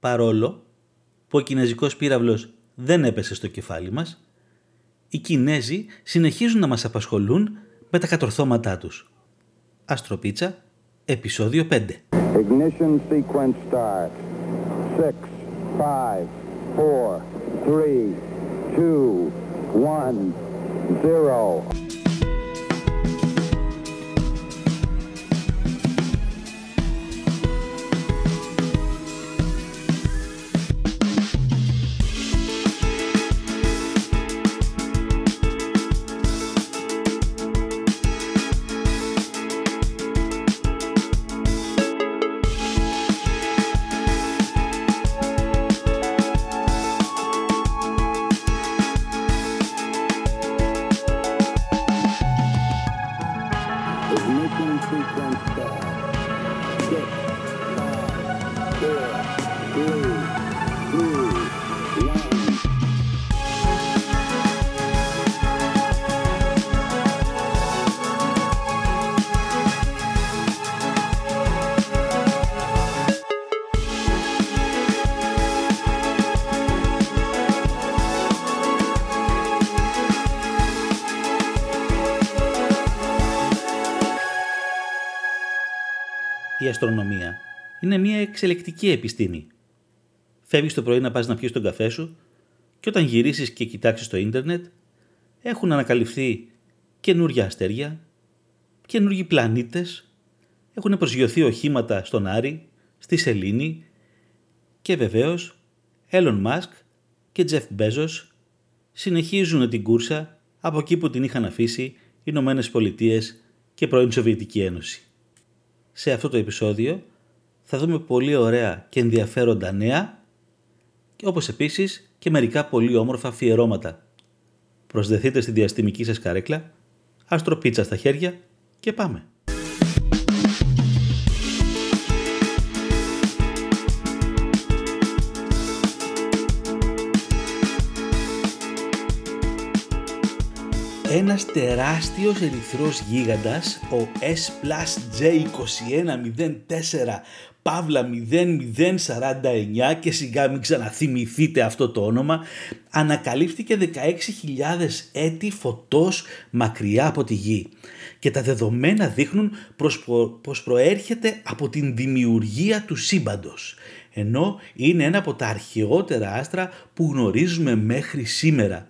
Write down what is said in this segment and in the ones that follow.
Παρόλο που ο κινέζικος πύραυλος δεν έπεσε στο κεφάλι μας, οι Κινέζοι συνεχίζουν να μας απασχολούν με τα κατορθώματά τους. Αστροπίτσα, επεισόδιο 5. Ignition sequence start. 6, 5, 4, 3, 2, 1, 0. Η αστρονομία είναι μια εξελεκτική επιστήμη. Φεύγεις το πρωί να πας να πιεις τον καφέ σου και όταν γυρίσεις και κοιτάξεις το ίντερνετ έχουν ανακαλυφθεί καινούργια αστέρια, καινούργιοι πλανήτες, έχουν προσγειωθεί οχήματα στον Άρη, στη Σελήνη και βεβαίως Elon Musk και Jeff Bezos συνεχίζουν την κούρσα από εκεί που την είχαν αφήσει οι Ηνωμένες Πολιτείες και πρώην Σοβιετική Ένωση σε αυτό το επεισόδιο θα δούμε πολύ ωραία και ενδιαφέροντα νέα και όπως επίσης και μερικά πολύ όμορφα αφιερώματα. Προσδεθείτε στη διαστημική σας καρέκλα, αστροπίτσα στα χέρια και πάμε. Ένας τεράστιος ερυθρός γίγαντας, ο S Plus J2104 Παύλα 0049 και σιγά μην ξαναθυμηθείτε αυτό το όνομα, ανακαλύφθηκε 16.000 έτη φωτός μακριά από τη γη. Και τα δεδομένα δείχνουν πως προέρχεται από την δημιουργία του σύμπαντος ενώ είναι ένα από τα αρχαιότερα άστρα που γνωρίζουμε μέχρι σήμερα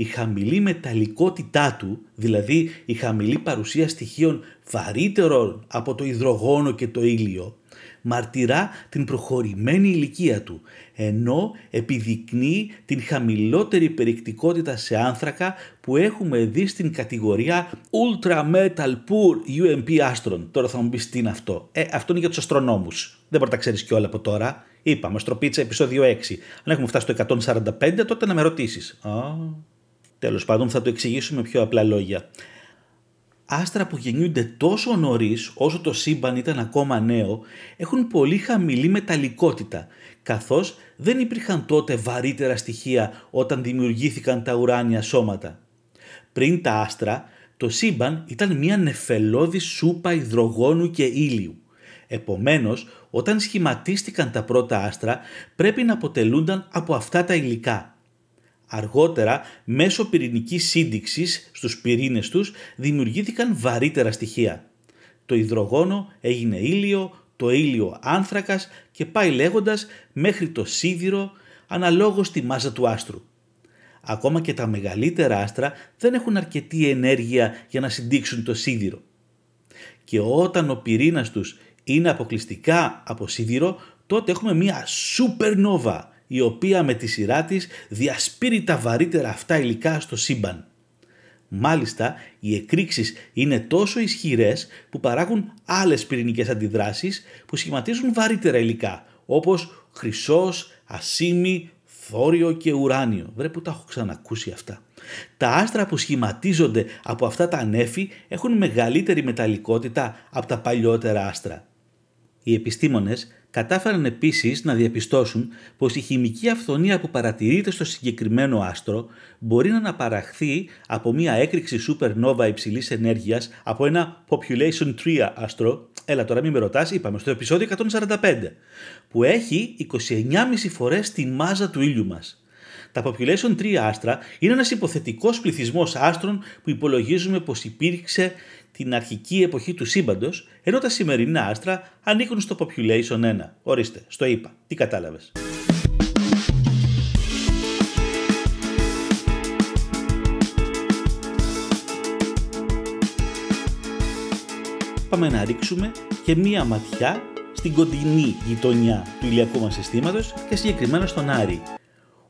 η χαμηλή μεταλλικότητά του, δηλαδή η χαμηλή παρουσία στοιχείων βαρύτερων από το υδρογόνο και το ήλιο, μαρτυρά την προχωρημένη ηλικία του, ενώ επιδεικνύει την χαμηλότερη περιεκτικότητα σε άνθρακα που έχουμε δει στην κατηγορία Ultra Metal Poor UMP Astron. Τώρα θα μου πεις τι είναι αυτό. Ε, αυτό είναι για τους αστρονόμους. Δεν μπορείς να τα ξέρεις κιόλα από τώρα. Είπαμε, στροπίτσα επεισόδιο 6. Αν έχουμε φτάσει στο 145 τότε να με ρωτήσεις. Τέλος πάντων θα το εξηγήσουμε πιο απλά λόγια. Άστρα που γεννιούνται τόσο νωρίς όσο το σύμπαν ήταν ακόμα νέο έχουν πολύ χαμηλή μεταλλικότητα καθώς δεν υπήρχαν τότε βαρύτερα στοιχεία όταν δημιουργήθηκαν τα ουράνια σώματα. Πριν τα άστρα το σύμπαν ήταν μια νεφελώδη σούπα υδρογόνου και ήλιου. Επομένως, όταν σχηματίστηκαν τα πρώτα άστρα πρέπει να αποτελούνταν από αυτά τα υλικά. Αργότερα, μέσω πυρηνικής σύνδεξης στους πυρήνες τους, δημιουργήθηκαν βαρύτερα στοιχεία. Το υδρογόνο έγινε ήλιο, το ήλιο άνθρακας και πάει λέγοντας μέχρι το σίδηρο αναλόγως στη μάζα του άστρου. Ακόμα και τα μεγαλύτερα άστρα δεν έχουν αρκετή ενέργεια για να συντήξουν το σίδηρο. Και όταν ο πυρήνας τους είναι αποκλειστικά από σίδηρο, τότε έχουμε μια supernova η οποία με τη σειρά της διασπείρει τα βαρύτερα αυτά υλικά στο σύμπαν. Μάλιστα, οι εκρήξεις είναι τόσο ισχυρές που παράγουν άλλες πυρηνικές αντιδράσεις που σχηματίζουν βαρύτερα υλικά, όπως χρυσός, ασίμι, θόριο και ουράνιο. Βρε που τα έχω ξανακούσει αυτά. Τα άστρα που σχηματίζονται από αυτά τα ανέφη έχουν μεγαλύτερη μεταλλικότητα από τα παλιότερα άστρα. Οι επιστήμονες κατάφεραν επίσης να διαπιστώσουν πως η χημική αυθονία που παρατηρείται στο συγκεκριμένο άστρο μπορεί να αναπαραχθεί από μια έκρηξη supernova υψηλής ενέργειας από ένα population tree άστρο, Έλα τώρα μην με ρωτάς, είπαμε στο επεισόδιο 145, που έχει 29,5 φορές τη μάζα του ήλιου μας. Τα population 3 άστρα είναι ένας υποθετικός πληθυσμός άστρων που υπολογίζουμε πως υπήρξε την αρχική εποχή του σύμπαντος, ενώ τα σημερινά άστρα ανήκουν στο population 1. Ορίστε, στο είπα. Τι κατάλαβες; Πάμε να ρίξουμε και μία ματιά στην κοντινή γειτονιά του ηλιακού μας συστήματος και συγκεκριμένα στον Άρη,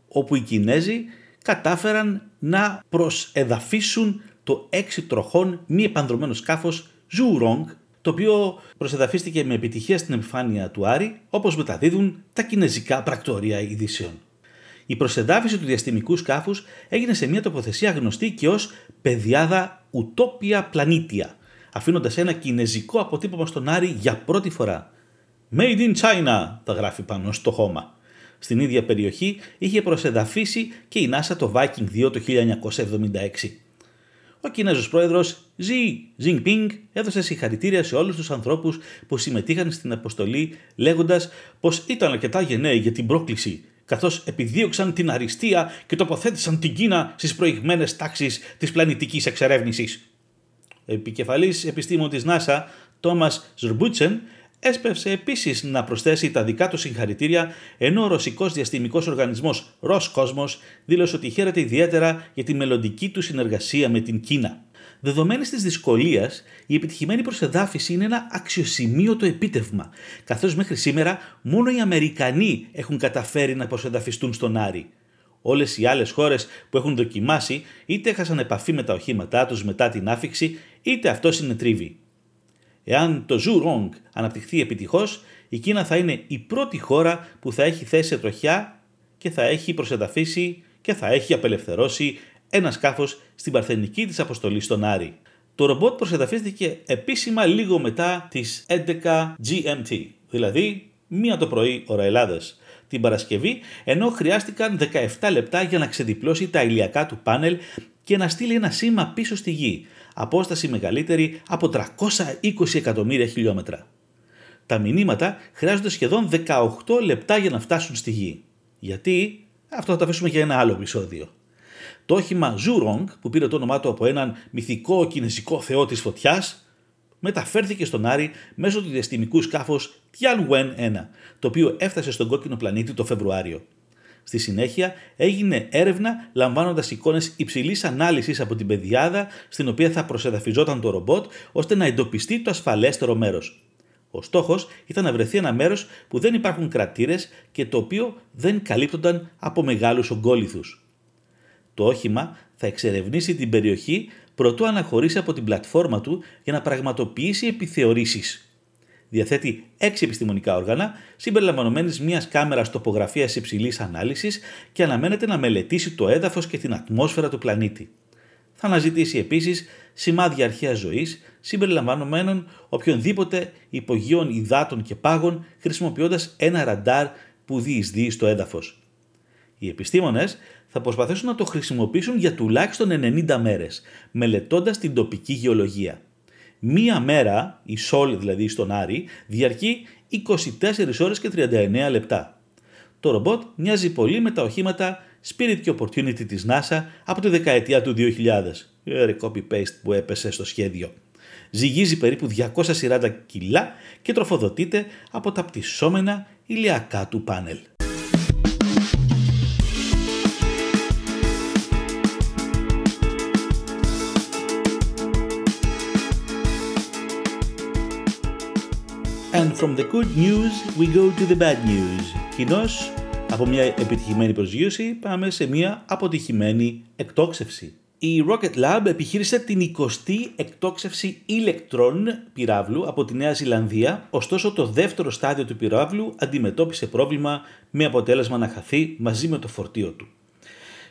όπου οι Κινέζοι κατάφεραν να προσεδαφίσουν το έξι τροχών μη επανδρομένο σκάφος Zhurong, το οποίο προσεδαφίστηκε με επιτυχία στην επιφάνεια του Άρη, όπως μεταδίδουν τα κινέζικα πρακτορία ειδήσεων. Η προσεδάφιση του διαστημικού σκάφους έγινε σε μια τοποθεσία γνωστή και ως πεδιάδα Ουτόπια Πλανήτια, αφήνοντας ένα κινέζικο αποτύπωμα στον Άρη για πρώτη φορά. Made in China, θα γράφει πάνω στο χώμα. Στην ίδια περιοχή είχε προσεδαφίσει και η NASA το Viking 2 το 1976. Ο Κινέζος πρόεδρος Xi Jinping έδωσε συγχαρητήρια σε όλους τους ανθρώπους που συμμετείχαν στην αποστολή λέγοντας πως ήταν αρκετά γενναίοι για την πρόκληση καθώς επιδίωξαν την αριστεία και τοποθέτησαν την Κίνα στις προηγμένες τάξεις της πλανητικής εξερεύνησης. Ο επικεφαλής επιστήμων της NASA, Τόμας Ζρμπούτσεν, έσπευσε επίσης να προσθέσει τα δικά του συγχαρητήρια, ενώ ο ρωσικός διαστημικός οργανισμός Roskosmos δήλωσε ότι χαίρεται ιδιαίτερα για τη μελλοντική του συνεργασία με την Κίνα. Δεδομένης της δυσκολίας, η επιτυχημένη προσεδάφιση είναι ένα αξιοσημείωτο επίτευγμα, καθώς μέχρι σήμερα μόνο οι Αμερικανοί έχουν καταφέρει να προσεδαφιστούν στον Άρη. Όλες οι άλλες χώρες που έχουν δοκιμάσει είτε έχασαν επαφή με τα οχήματά τους μετά την άφηξη, είτε αυτό συνετρίβει. Εάν το Zhurong αναπτυχθεί επιτυχώς, η Κίνα θα είναι η πρώτη χώρα που θα έχει θέσει σε τροχιά και θα έχει προσεδαφίσει και θα έχει απελευθερώσει ένα σκάφος στην παρθενική της αποστολή στον Άρη. Το ρομπότ προσεδαφίστηκε επίσημα λίγο μετά τις 11 GMT, δηλαδή μία το πρωί ώρα Ελλάδας, την Παρασκευή, ενώ χρειάστηκαν 17 λεπτά για να ξεδιπλώσει τα ηλιακά του πάνελ και να στείλει ένα σήμα πίσω στη γη, απόσταση μεγαλύτερη από 320 εκατομμύρια χιλιόμετρα. Τα μηνύματα χρειάζονται σχεδόν 18 λεπτά για να φτάσουν στη γη. Γιατί, αυτό θα το αφήσουμε για ένα άλλο επεισόδιο. Το όχημα Zhurong, που πήρε το όνομά του από έναν μυθικό κινέζικο θεό της φωτιάς, μεταφέρθηκε στον Άρη μέσω του διαστημικού σκάφους Tianwen 1, το οποίο έφτασε στον κόκκινο πλανήτη το Φεβρουάριο. Στη συνέχεια έγινε έρευνα λαμβάνοντας εικόνες υψηλής ανάλυσης από την πεδιάδα στην οποία θα προσεδαφιζόταν το ρομπότ ώστε να εντοπιστεί το ασφαλέστερο μέρος. Ο στόχος ήταν να βρεθεί ένα μέρος που δεν υπάρχουν κρατήρες και το οποίο δεν καλύπτονταν από μεγάλους ογκόληθους. Το όχημα θα εξερευνήσει την περιοχή προτού αναχωρήσει από την πλατφόρμα του για να πραγματοποιήσει επιθεωρήσεις διαθέτει έξι επιστημονικά όργανα, συμπεριλαμβανομένης μιας κάμερας τοπογραφίας υψηλής ανάλυσης και αναμένεται να μελετήσει το έδαφος και την ατμόσφαιρα του πλανήτη. Θα αναζητήσει επίσης σημάδια αρχαίας ζωής, συμπεριλαμβανομένων οποιονδήποτε υπογείων υδάτων και πάγων, χρησιμοποιώντας ένα ραντάρ που διεισδύει στο έδαφος. Οι επιστήμονες θα προσπαθήσουν να το χρησιμοποιήσουν για τουλάχιστον 90 μέρες, μελετώντας την τοπική γεωλογία. Μία μέρα, η Σόλ δηλαδή στον Άρη, διαρκεί 24 ώρες και 39 λεπτά. Το ρομπότ μοιάζει πολύ με τα οχήματα Spirit και Opportunity της NASA από τη δεκαετία του 2000. Ε, copy-paste που έπεσε στο σχέδιο. Ζυγίζει περίπου 240 κιλά και τροφοδοτείται από τα πτυσσόμενα ηλιακά του πάνελ. And from the good news we go to the bad news. Κοινώς, από μια επιτυχημένη προσγείωση πάμε σε μια αποτυχημένη εκτόξευση. Η Rocket Lab επιχείρησε την 20η εκτόξευση ηλεκτρών πυράβλου από τη Νέα Ζηλανδία, ωστόσο το δεύτερο στάδιο του πυράβλου αντιμετώπισε πρόβλημα με αποτέλεσμα να χαθεί μαζί με το φορτίο του.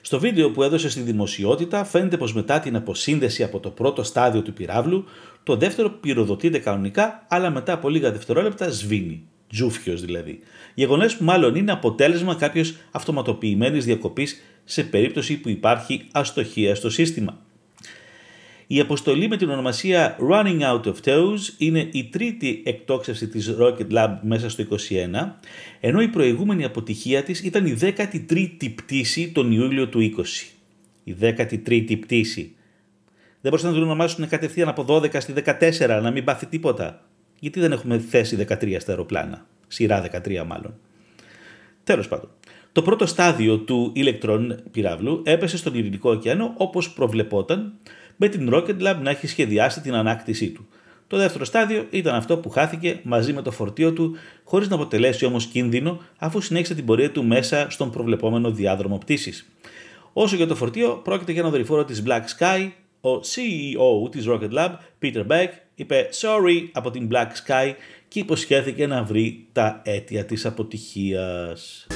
Στο βίντεο που έδωσε στη δημοσιότητα φαίνεται πως μετά την αποσύνδεση από το πρώτο στάδιο του πυράβλου, το δεύτερο πυροδοτείται κανονικά, αλλά μετά από λίγα δευτερόλεπτα σβήνει. Τζούφιος δηλαδή. Γεγονέ που μάλλον είναι αποτέλεσμα κάποιο αυτοματοποιημένης διακοπής σε περίπτωση που υπάρχει αστοχία στο σύστημα. Η αποστολή με την ονομασία Running Out of Toes είναι η τρίτη εκτόξευση της Rocket Lab μέσα στο 2021, ενώ η προηγούμενη αποτυχία της ήταν η 13η πτήση τον Ιούλιο του 20. Η 13η πτήση. Δεν μπορούσαν να την ονομάσουν κατευθείαν από 12 στη 14, να μην πάθει τίποτα. Γιατί δεν έχουμε θέση 13 στα αεροπλάνα; Σειρά 13 μάλλον. Τέλος πάντων. Το πρώτο στάδιο του ηλεκτρών πυράβλου έπεσε στον Ειρηνικό ωκεανό όπως προβλεπόταν, με την Rocket Lab να έχει σχεδιάσει την ανάκτησή του. Το δεύτερο στάδιο ήταν αυτό που χάθηκε μαζί με το φορτίο του, χωρίς να αποτελέσει όμως κίνδυνο, αφού συνέχισε την πορεία του μέσα στον προβλεπόμενο διάδρομο πτήσης. Όσο για το φορτίο, πρόκειται για ένα δορυφόρο της Black Sky. Ο CEO της Rocket Lab, Peter Beck, είπε sorry από την Black Sky και υποσχέθηκε να βρει τα αίτια της αποτυχίας.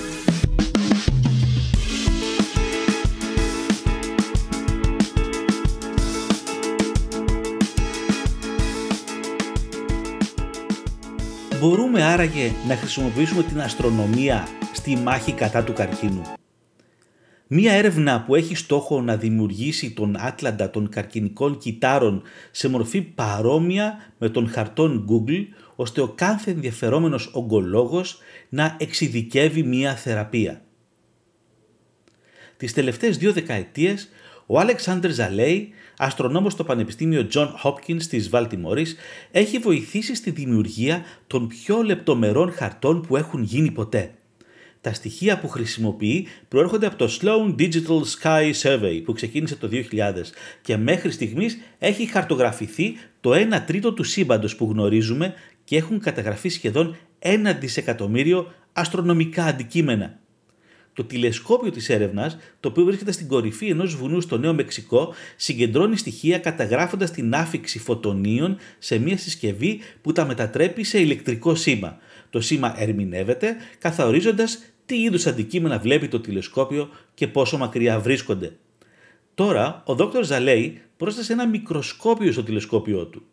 Μπορούμε άραγε να χρησιμοποιήσουμε την αστρονομία στη μάχη κατά του καρκίνου; Μία έρευνα που έχει στόχο να δημιουργήσει τον άτλαντα των καρκινικών κυτάρων σε μορφή παρόμοια με τον χαρτών Google, ώστε ο κάθε ενδιαφερόμενος ογκολόγος να εξειδικεύει μία θεραπεία. Τις τελευταίες δύο δεκαετίες, ο Αλεξάνδρ Ζαλέη αστρονόμος στο Πανεπιστήμιο John Hopkins της Βαλτιμόρης, έχει βοηθήσει στη δημιουργία των πιο λεπτομερών χαρτών που έχουν γίνει ποτέ. Τα στοιχεία που χρησιμοποιεί προέρχονται από το Sloan Digital Sky Survey που ξεκίνησε το 2000 και μέχρι στιγμής έχει χαρτογραφηθεί το 1 τρίτο του σύμπαντος που γνωρίζουμε και έχουν καταγραφεί σχεδόν 1 δισεκατομμύριο αστρονομικά αντικείμενα το τηλεσκόπιο της έρευνας, το οποίο βρίσκεται στην κορυφή ενός βουνού στο Νέο Μεξικό, συγκεντρώνει στοιχεία καταγράφοντας την άφηξη φωτονίων σε μια συσκευή που τα μετατρέπει σε ηλεκτρικό σήμα. Το σήμα ερμηνεύεται, καθορίζοντας τι είδους αντικείμενα βλέπει το τηλεσκόπιο και πόσο μακριά βρίσκονται. Τώρα, ο Δ. Ζαλέη πρόσθεσε ένα μικροσκόπιο στο τηλεσκόπιό του.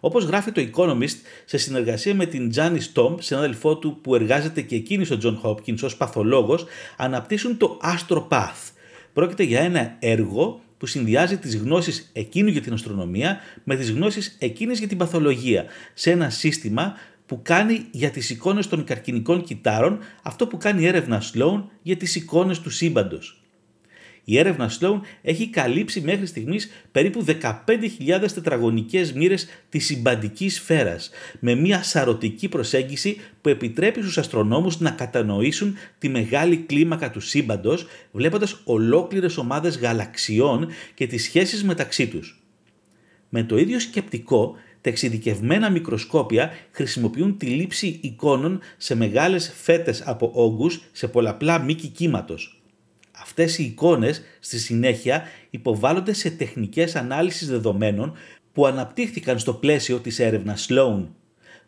Όπως γράφει το Economist σε συνεργασία με την Τζάνι Στόμ, συνάδελφό του που εργάζεται και εκείνη στο John Hopkins ως παθολόγος, αναπτύσσουν το Astropath. Πρόκειται για ένα έργο που συνδυάζει τις γνώσεις εκείνου για την αστρονομία με τις γνώσεις εκείνες για την παθολογία σε ένα σύστημα που κάνει για τις εικόνες των καρκινικών κυτάρων αυτό που κάνει η έρευνα Sloan για τις εικόνες του σύμπαντος. Η έρευνα Sloan έχει καλύψει μέχρι στιγμής περίπου 15.000 τετραγωνικές μοίρες της συμπαντικής σφαίρας, με μια σαρωτική προσέγγιση που επιτρέπει στους αστρονόμους να κατανοήσουν τη μεγάλη κλίμακα του σύμπαντος, βλέποντας ολόκληρες ομάδες γαλαξιών και τις σχέσεις μεταξύ τους. Με το ίδιο σκεπτικό, τα εξειδικευμένα μικροσκόπια χρησιμοποιούν τη λήψη εικόνων σε μεγάλες φέτες από όγκους σε πολλαπλά μήκη κύματος. Αυτές οι εικόνες στη συνέχεια υποβάλλονται σε τεχνικές ανάλυσης δεδομένων που αναπτύχθηκαν στο πλαίσιο της έρευνας Sloan.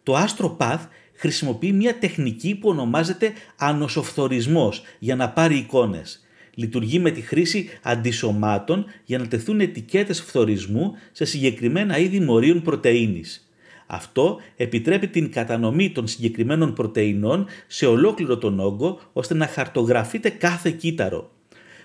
Το AstroPath χρησιμοποιεί μια τεχνική που ονομάζεται ανοσοφθορισμός για να πάρει εικόνες. Λειτουργεί με τη χρήση αντισωμάτων για να τεθούν ετικέτες φθορισμού σε συγκεκριμένα είδη μορίων πρωτεΐνης. Αυτό επιτρέπει την κατανομή των συγκεκριμένων πρωτεϊνών σε ολόκληρο τον όγκο ώστε να χαρτογραφείται κάθε κύτταρο.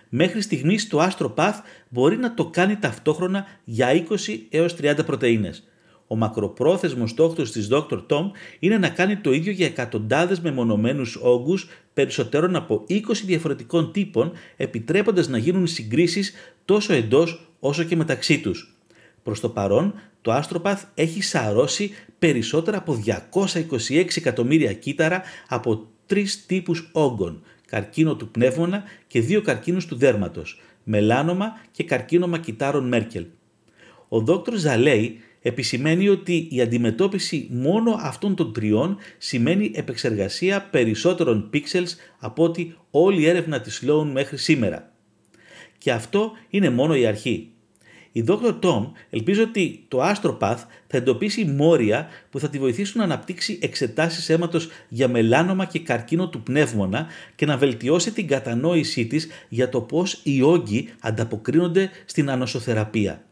Μέχρι στιγμής το AstroPath μπορεί να το κάνει ταυτόχρονα για 20 έως 30 πρωτεΐνες. Ο μακροπρόθεσμος στόχος της Dr. Tom είναι να κάνει το ίδιο για εκατοντάδες μεμονωμένους όγκους περισσότερων από 20 διαφορετικών τύπων, επιτρέποντας να γίνουν συγκρίσεις τόσο εντός όσο και μεταξύ τους. Προς το παρόν, το AstroPath έχει σαρώσει περισσότερα από 226 εκατομμύρια κύτταρα από τρεις τύπους όγκων καρκίνο του πνεύμονα και δύο καρκίνους του δέρματος, μελάνομα και καρκίνωμα κυτάρων Μέρκελ. Ο Δ. Ζαλέη επισημαίνει ότι η αντιμετώπιση μόνο αυτών των τριών σημαίνει επεξεργασία περισσότερων pixels από ότι όλη η έρευνα της Sloan μέχρι σήμερα. Και αυτό είναι μόνο η αρχή. Η Dr. Tom ελπίζει ότι το Astropath θα εντοπίσει μόρια που θα τη βοηθήσουν να αναπτύξει εξετάσεις αίματος για μελάνομα και καρκίνο του πνεύμονα και να βελτιώσει την κατανόησή της για το πώς οι όγκοι ανταποκρίνονται στην ανοσοθεραπεία.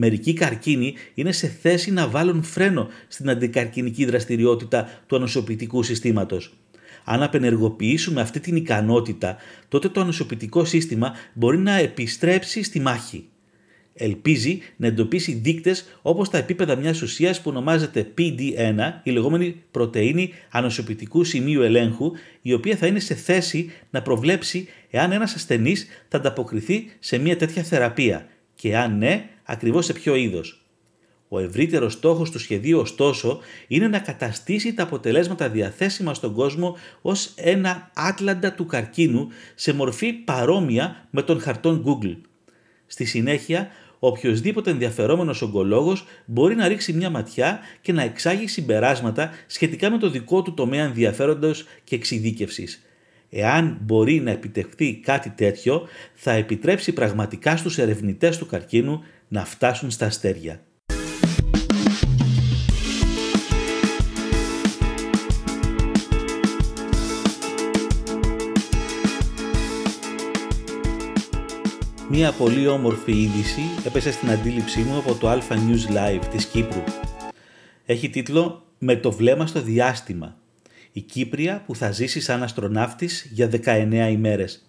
Μερικοί καρκίνοι είναι σε θέση να βάλουν φρένο στην αντικαρκινική δραστηριότητα του ανοσοποιητικού συστήματος. Αν απενεργοποιήσουμε αυτή την ικανότητα, τότε το ανοσοποιητικό σύστημα μπορεί να επιστρέψει στη μάχη. ελπίζει να εντοπίσει δείκτες όπως τα επίπεδα μιας ουσίας που ονομάζεται PD1, η λεγόμενη πρωτεΐνη ανοσοποιητικού σημείου ελέγχου, η οποία θα είναι σε θέση να προβλέψει εάν ένας ασθενής θα ανταποκριθεί σε μια τέτοια θεραπεία και αν ναι, ακριβώς σε ποιο είδος. Ο ευρύτερος στόχος του σχεδίου ωστόσο είναι να καταστήσει τα αποτελέσματα διαθέσιμα στον κόσμο ως ένα άτλαντα του καρκίνου σε μορφή παρόμοια με τον χαρτών Google. Στη συνέχεια, οποιοδήποτε ενδιαφερόμενος ογκολόγος μπορεί να ρίξει μια ματιά και να εξάγει συμπεράσματα σχετικά με το δικό του τομέα ενδιαφέροντος και εξειδίκευσης. Εάν μπορεί να επιτευχθεί κάτι τέτοιο, θα επιτρέψει πραγματικά στους ερευνητές του καρκίνου να φτάσουν στα αστέρια. Μία πολύ όμορφη είδηση έπεσε στην αντίληψή μου από το Alpha News Live της Κύπρου. Έχει τίτλο «Με το βλέμμα στο διάστημα. Η Κύπρια που θα ζήσει σαν αστροναύτης για 19 ημέρες».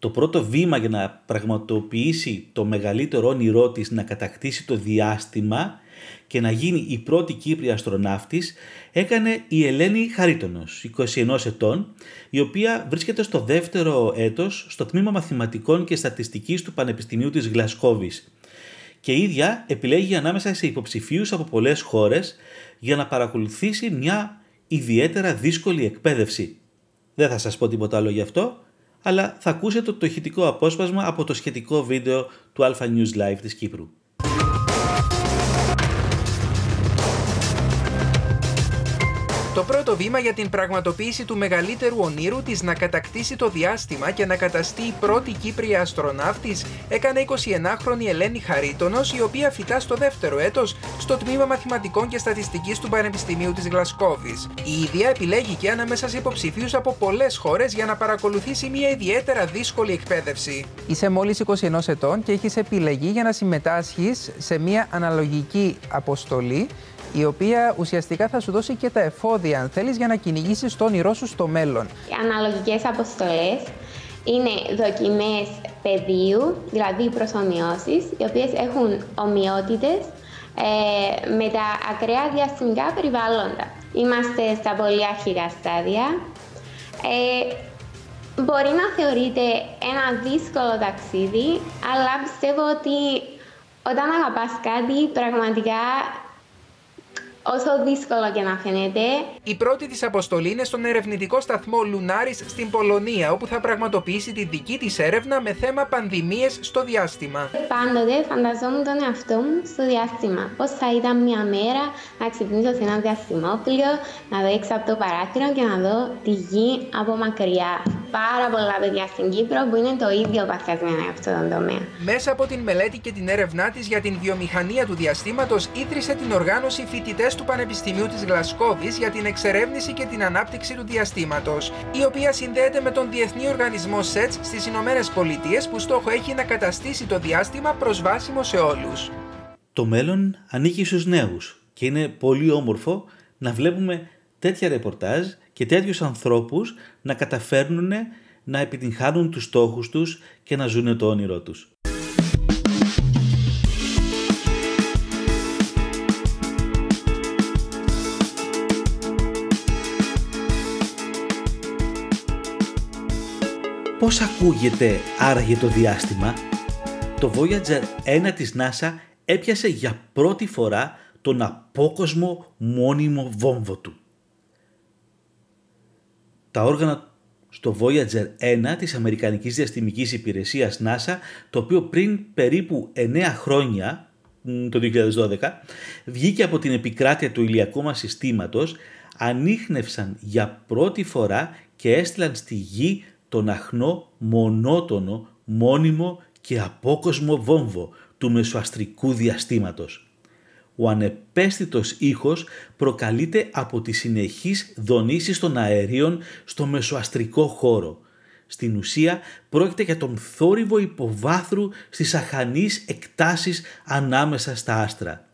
Το πρώτο βήμα για να πραγματοποιήσει το μεγαλύτερο όνειρό της να κατακτήσει το διάστημα και να γίνει η πρώτη Κύπρια αστροναύτης έκανε η Ελένη Χαρίτονος, 21 ετών, η οποία βρίσκεται στο δεύτερο έτος στο τμήμα μαθηματικών και στατιστικής του Πανεπιστημίου της Γλασκόβης και η ίδια επιλέγει ανάμεσα σε υποψηφίους από πολλές χώρες για να παρακολουθήσει μια ιδιαίτερα δύσκολη εκπαίδευση. Δεν θα σας πω τίποτα άλλο γι' αυτό, αλλά θα ακούσετε το ηχητικό απόσπασμα από το σχετικό βίντεο του Alpha News Live της Κύπρου. Το πρώτο βήμα για την πραγματοποίηση του μεγαλύτερου ονείρου της να κατακτήσει το διάστημα και να καταστεί η πρώτη Κύπρια αστροναύτης έκανε 29χρονη Ελένη Χαρίτονος, η οποία φυτά στο δεύτερο έτος στο τμήμα Μαθηματικών και Στατιστικής του Πανεπιστημίου της Γλασκόβης. Η ίδια επιλέγει και ανάμεσα σε υποψηφίους από πολλές χώρες για να παρακολουθήσει μια ιδιαίτερα δύσκολη εκπαίδευση. Είσαι μόλις 21 ετών και έχεις επιλεγεί για να συμμετάσχεις σε μια αναλογική αποστολή η οποία ουσιαστικά θα σου δώσει και τα εφόδια, αν θέλεις, για να κυνηγήσεις το όνειρό σου στο μέλλον. Οι αναλογικές αποστολές είναι δοκιμές πεδίου, δηλαδή προσωμιώσεις, οι οποίες έχουν ομοιότητες ε, με τα ακραία διαστημικά περιβάλλοντα. Είμαστε στα πολύ αρχικά στάδια. Ε, μπορεί να θεωρείται ένα δύσκολο ταξίδι, αλλά πιστεύω ότι όταν αγαπάς κάτι, πραγματικά όσο δύσκολο και να φαίνεται. Η πρώτη της αποστολή είναι στον ερευνητικό σταθμό Λουνάρης στην Πολωνία, όπου θα πραγματοποιήσει τη δική της έρευνα με θέμα πανδημίες στο διάστημα. Πάντοτε φανταζόμουν τον εαυτό μου στο διάστημα. Πώς θα ήταν μια μέρα να ξυπνήσω σε ένα διαστημόπλιο, να δω έξω από το παράθυρο και να δω τη γη από μακριά. Πάρα πολλά παιδιά στην Κύπρο που είναι το ίδιο παθιασμένα για αυτόν τον τομέα. Μέσα από την μελέτη και την έρευνά της για την βιομηχανία του διαστήματος, ίδρυσε την οργάνωση φοιτητές του Πανεπιστημίου της Γλασκόβης για την εξερεύνηση και την ανάπτυξη του διαστήματος, η οποία συνδέεται με τον Διεθνή Οργανισμό ΣΕΤΣ στις Ηνωμένες Πολιτείες που στόχο έχει να καταστήσει το διάστημα προσβάσιμο σε όλους. Το μέλλον ανήκει στους νέους και είναι πολύ όμορφο να βλέπουμε τέτοια ρεπορτάζ και τέτοιους ανθρώπους να καταφέρνουν να επιτυγχάνουν τους στόχους τους και να ζουν το όνειρό τους. Πώς ακούγεται άραγε το διάστημα; Το Voyager 1 της NASA έπιασε για πρώτη φορά τον απόκοσμο μόνιμο βόμβο του. Τα όργανα στο Voyager 1 της Αμερικανικής Διαστημικής Υπηρεσίας NASA, το οποίο πριν περίπου 9 χρόνια, το 2012, βγήκε από την επικράτεια του ηλιακού μας συστήματος, ανείχνευσαν για πρώτη φορά και έστειλαν στη Γη τον αχνό, μονότονο, μόνιμο και απόκοσμο βόμβο του μεσοαστρικού διαστήματος. Ο ανεπαίσθητος ήχος προκαλείται από τις συνεχείς δονήσεις των αερίων στο μεσοαστρικό χώρο. Στην ουσία πρόκειται για τον θόρυβο υποβάθρου στις αχανείς εκτάσεις ανάμεσα στα άστρα.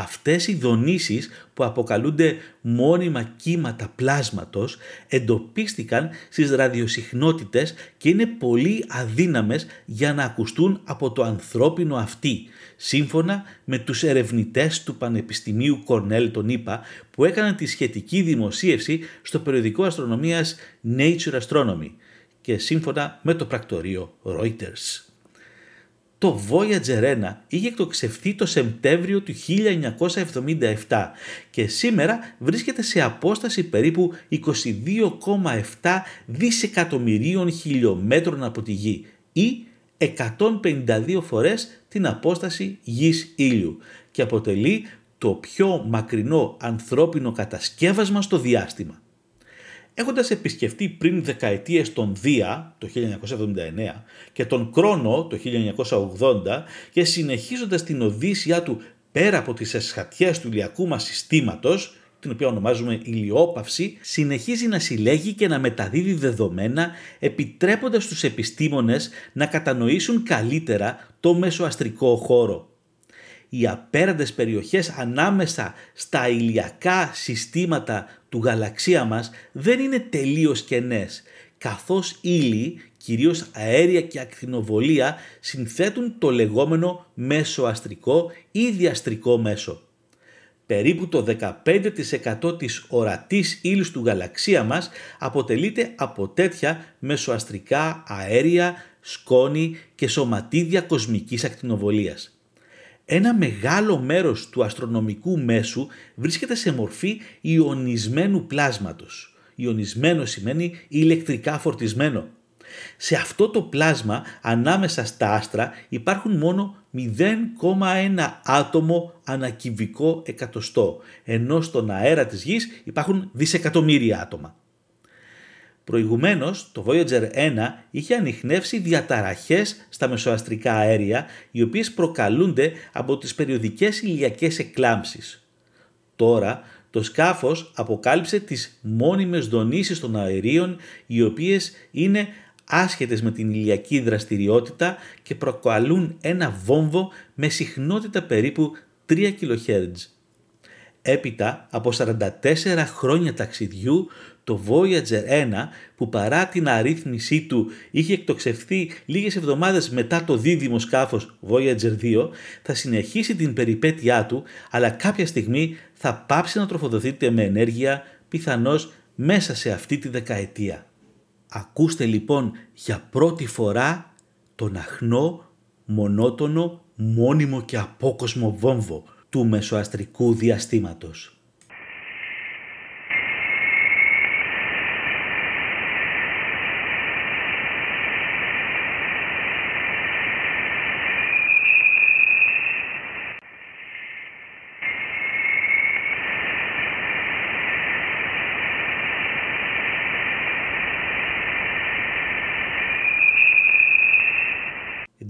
Αυτές οι δονήσεις που αποκαλούνται μόνιμα κύματα πλάσματος εντοπίστηκαν στις ραδιοσυχνότητες και είναι πολύ αδύναμες για να ακουστούν από το ανθρώπινο αυτή, σύμφωνα με τους ερευνητές του Πανεπιστημίου Κορνέλ τον ΗΠΑ που έκαναν τη σχετική δημοσίευση στο περιοδικό αστρονομίας Nature Astronomy και σύμφωνα με το πρακτορείο Reuters. Το Voyager 1 είχε εκτοξευθεί το Σεπτέμβριο του 1977 και σήμερα βρίσκεται σε απόσταση περίπου 22,7 δισεκατομμυρίων χιλιόμετρων από τη Γη ή 152 φορές την απόσταση γης ήλιου και αποτελεί το πιο μακρινό ανθρώπινο κατασκεύασμα στο διάστημα. Έχοντας επισκεφτεί πριν δεκαετίες τον Δία το 1979 και τον Κρόνο το 1980 και συνεχίζοντας την οδύσσιά του πέρα από τις εσχατιές του ηλιακού μας συστήματος, την οποία ονομάζουμε ηλιόπαυση, συνεχίζει να συλλέγει και να μεταδίδει δεδομένα επιτρέποντας τους επιστήμονες να κατανοήσουν καλύτερα το μεσοαστρικό χώρο οι απέραντες περιοχές ανάμεσα στα ηλιακά συστήματα του γαλαξία μας δεν είναι τελείως κενές, καθώς ύλη, κυρίως αέρια και ακτινοβολία, συνθέτουν το λεγόμενο μέσο-αστρικό ή διαστρικό μέσο. Περίπου το 15% της ορατής ύλης του γαλαξία μας αποτελείται από τέτοια μεσοαστρικά αέρια, σκόνη και σωματίδια κοσμικής ακτινοβολίας ένα μεγάλο μέρος του αστρονομικού μέσου βρίσκεται σε μορφή ιονισμένου πλάσματος. Ιονισμένο σημαίνει ηλεκτρικά φορτισμένο. Σε αυτό το πλάσμα ανάμεσα στα άστρα υπάρχουν μόνο 0,1 άτομο ανακυβικό εκατοστό, ενώ στον αέρα της γης υπάρχουν δισεκατομμύρια άτομα. Προηγουμένως, το Voyager 1 είχε ανοιχνεύσει διαταραχές στα μεσοαστρικά αέρια, οι οποίες προκαλούνται από τις περιοδικές ηλιακές εκλάμψεις. Τώρα, το σκάφος αποκάλυψε τις μόνιμες δονήσεις των αερίων, οι οποίες είναι άσχετες με την ηλιακή δραστηριότητα και προκαλούν ένα βόμβο με συχνότητα περίπου 3 kHz. Έπειτα από 44 χρόνια ταξιδιού, το Voyager 1 που παρά την αρρύθμισή του είχε εκτοξευθεί λίγες εβδομάδες μετά το δίδυμο σκάφος Voyager 2 θα συνεχίσει την περιπέτειά του αλλά κάποια στιγμή θα πάψει να τροφοδοτείται με ενέργεια πιθανώς μέσα σε αυτή τη δεκαετία. Ακούστε λοιπόν για πρώτη φορά τον αχνό, μονότονο, μόνιμο και απόκοσμο βόμβο του μεσοαστρικού διαστήματος.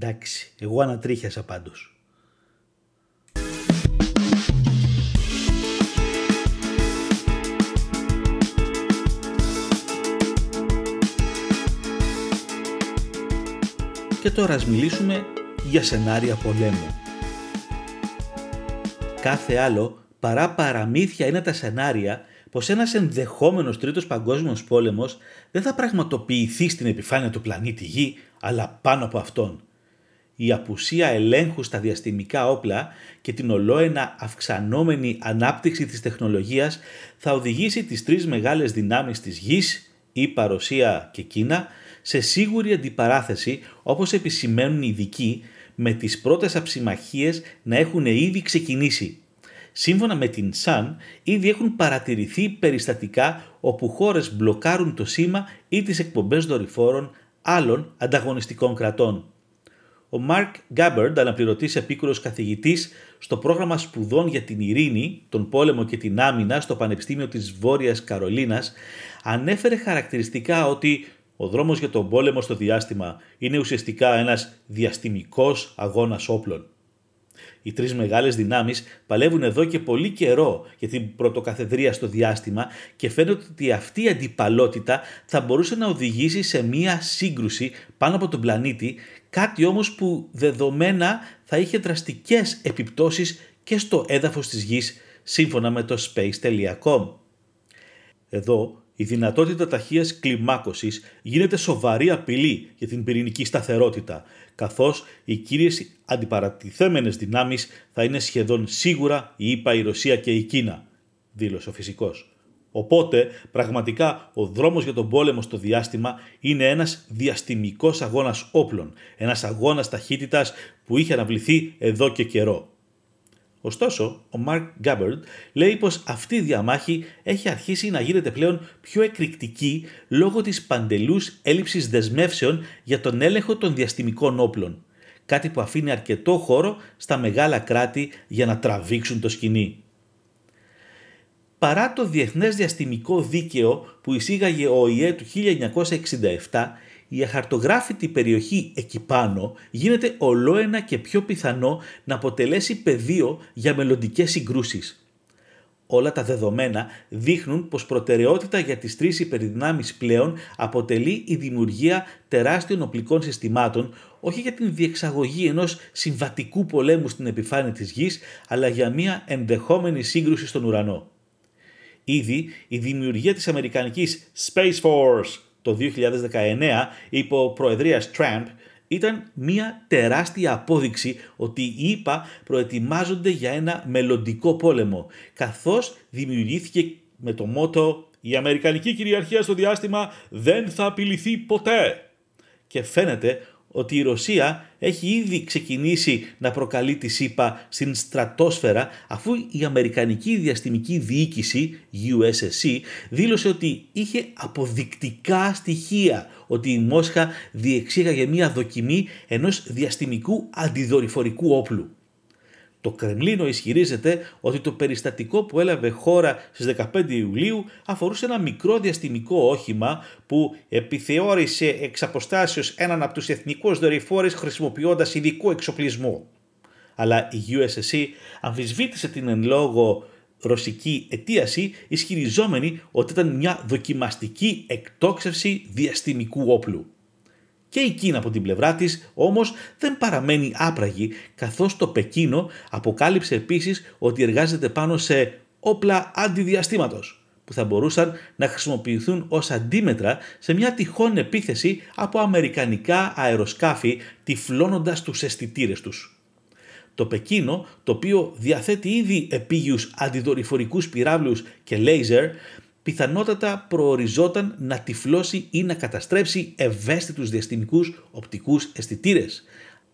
Εντάξει, εγώ ανατρίχιασα πάντως. Και τώρα ας μιλήσουμε για σενάρια πολέμου. Κάθε άλλο παρά παραμύθια είναι τα σενάρια πως ένας ενδεχόμενος τρίτος παγκόσμιος πόλεμος δεν θα πραγματοποιηθεί στην επιφάνεια του πλανήτη Γη, αλλά πάνω από αυτόν η απουσία ελέγχου στα διαστημικά όπλα και την ολόενα αυξανόμενη ανάπτυξη της τεχνολογίας θα οδηγήσει τις τρεις μεγάλες δυνάμεις της γης, η Παροσία και Κίνα, σε σίγουρη αντιπαράθεση όπως επισημαίνουν οι ειδικοί με τις πρώτες αψημαχίες να έχουν ήδη ξεκινήσει. Σύμφωνα με την ΣΑΝ, ήδη έχουν παρατηρηθεί περιστατικά όπου χώρες μπλοκάρουν το σήμα ή τις εκπομπές δορυφόρων άλλων ανταγωνιστικών κρατών. Ο Μαρκ Γκάμπερντ, αναπληρωτής επίκουρος καθηγητής στο πρόγραμμα σπουδών για την ειρήνη, τον πόλεμο και την άμυνα στο Πανεπιστήμιο της Βόρειας Καρολίνας, ανέφερε χαρακτηριστικά ότι ο δρόμος για τον πόλεμο στο διάστημα είναι ουσιαστικά ένας διαστημικός αγώνας όπλων. Οι τρεις μεγάλες δυνάμεις παλεύουν εδώ και πολύ καιρό για την πρωτοκαθεδρία στο διάστημα και φαίνεται ότι αυτή η αντιπαλότητα θα μπορούσε να οδηγήσει σε μία σύγκρουση πάνω από τον πλανήτη, κάτι όμως που δεδομένα θα είχε δραστικές επιπτώσεις και στο έδαφος της γης σύμφωνα με το space.com. Εδώ η δυνατότητα ταχείας κλιμάκωσης γίνεται σοβαρή απειλή για την πυρηνική σταθερότητα, καθώς οι κύριες αντιπαρατηθέμενες δυνάμεις θα είναι σχεδόν σίγουρα η ΙΠΑ, η Ρωσία και η Κίνα, δήλωσε ο φυσικός. Οπότε, πραγματικά, ο δρόμος για τον πόλεμο στο διάστημα είναι ένας διαστημικός αγώνας όπλων, ένας αγώνας ταχύτητας που είχε αναβληθεί εδώ και καιρό. Ωστόσο, ο Μαρκ Γκάμπερντ λέει πως αυτή η διαμάχη έχει αρχίσει να γίνεται πλέον πιο εκρηκτική λόγω της παντελούς έλλειψης δεσμεύσεων για τον έλεγχο των διαστημικών όπλων, κάτι που αφήνει αρκετό χώρο στα μεγάλα κράτη για να τραβήξουν το σκηνή. Παρά το Διεθνές Διαστημικό Δίκαιο που εισήγαγε ο ΟΗΕ του 1967, η αχαρτογράφητη περιοχή εκεί πάνω γίνεται ολόενα και πιο πιθανό να αποτελέσει πεδίο για μελλοντικές συγκρούσεις. Όλα τα δεδομένα δείχνουν πως προτεραιότητα για τις τρεις υπερδυνάμεις πλέον αποτελεί η δημιουργία τεράστιων οπλικών συστημάτων όχι για την διεξαγωγή ενός συμβατικού πολέμου στην επιφάνεια της γης αλλά για μια ενδεχόμενη σύγκρουση στον ουρανό. Ήδη η δημιουργία της Αμερικανικής Space Force το 2019 υπό προεδρίας Τραμπ ήταν μια τεράστια απόδειξη ότι οι ΗΠΑ προετοιμάζονται για ένα μελλοντικό πόλεμο, καθώς δημιουργήθηκε με το μότο «Η Αμερικανική κυριαρχία στο διάστημα δεν θα απειληθεί ποτέ». Και φαίνεται ότι η Ρωσία έχει ήδη ξεκινήσει να προκαλεί τη ΣΥΠΑ στην στρατόσφαιρα αφού η Αμερικανική Διαστημική Διοίκηση, USSC, δήλωσε ότι είχε αποδεικτικά στοιχεία ότι η Μόσχα διεξήγαγε μια δοκιμή ενός διαστημικού αντιδορυφορικού όπλου. Το Κρεμλίνο ισχυρίζεται ότι το περιστατικό που έλαβε χώρα στις 15 Ιουλίου αφορούσε ένα μικρό διαστημικό όχημα που επιθεώρησε εξ αποστάσεως έναν από τους εθνικούς δορυφόρες χρησιμοποιώντας ειδικό εξοπλισμό. Αλλά η USSC αμφισβήτησε την εν λόγω ρωσική αιτίαση ισχυριζόμενη ότι ήταν μια δοκιμαστική εκτόξευση διαστημικού όπλου. Και η Κίνα από την πλευρά της όμως δεν παραμένει άπραγη καθώς το Πεκίνο αποκάλυψε επίσης ότι εργάζεται πάνω σε όπλα αντιδιαστήματος που θα μπορούσαν να χρησιμοποιηθούν ως αντίμετρα σε μια τυχόν επίθεση από αμερικανικά αεροσκάφη τυφλώνοντας τους αισθητήρες τους. Το Πεκίνο, το οποίο διαθέτει ήδη επίγειους αντιδορυφορικούς πυράβλους και λέιζερ, πιθανότατα προοριζόταν να τυφλώσει ή να καταστρέψει ευαίσθητους διαστημικούς οπτικούς αισθητήρες.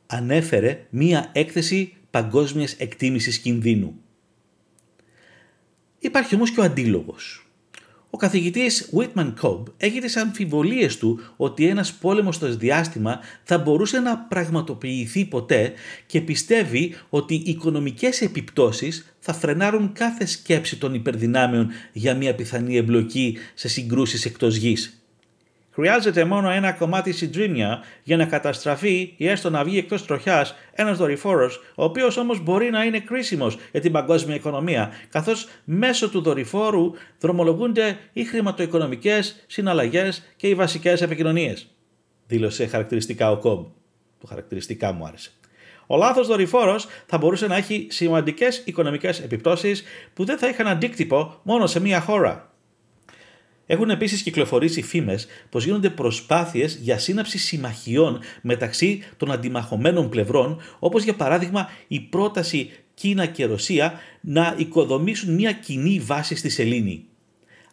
Ανέφερε μία έκθεση παγκόσμιας εκτίμησης κινδύνου. Υπάρχει όμως και ο αντίλογος. Ο καθηγητής Whitman Cobb έχει τις αμφιβολίες του ότι ένας πόλεμος στο διάστημα θα μπορούσε να πραγματοποιηθεί ποτέ και πιστεύει ότι οι οικονομικές επιπτώσεις θα φρενάρουν κάθε σκέψη των υπερδυνάμεων για μια πιθανή εμπλοκή σε συγκρούσεις εκτός γης. Χρειάζεται μόνο ένα κομμάτι συντρίμια για να καταστραφεί ή έστω να βγει εκτός τροχιάς ένας δορυφόρος, ο οποίος όμως μπορεί να είναι κρίσιμος για την παγκόσμια οικονομία, καθώς μέσω του δορυφόρου δρομολογούνται οι χρηματοοικονομικές συναλλαγές και οι βασικές επικοινωνίες. Δήλωσε χαρακτηριστικά ο Κομπ. Το χαρακτηριστικά μου άρεσε. Ο λάθος δορυφόρος θα μπορούσε να έχει σημαντικές οικονομικές επιπτώσεις που δεν θα είχαν αντίκτυπο μόνο σε μία χώρα. Έχουν επίσης κυκλοφορήσει φήμες πως γίνονται προσπάθειες για σύναψη συμμαχιών μεταξύ των αντιμαχωμένων πλευρών, όπως για παράδειγμα η πρόταση Κίνα και Ρωσία να οικοδομήσουν μια κοινή βάση στη Σελήνη.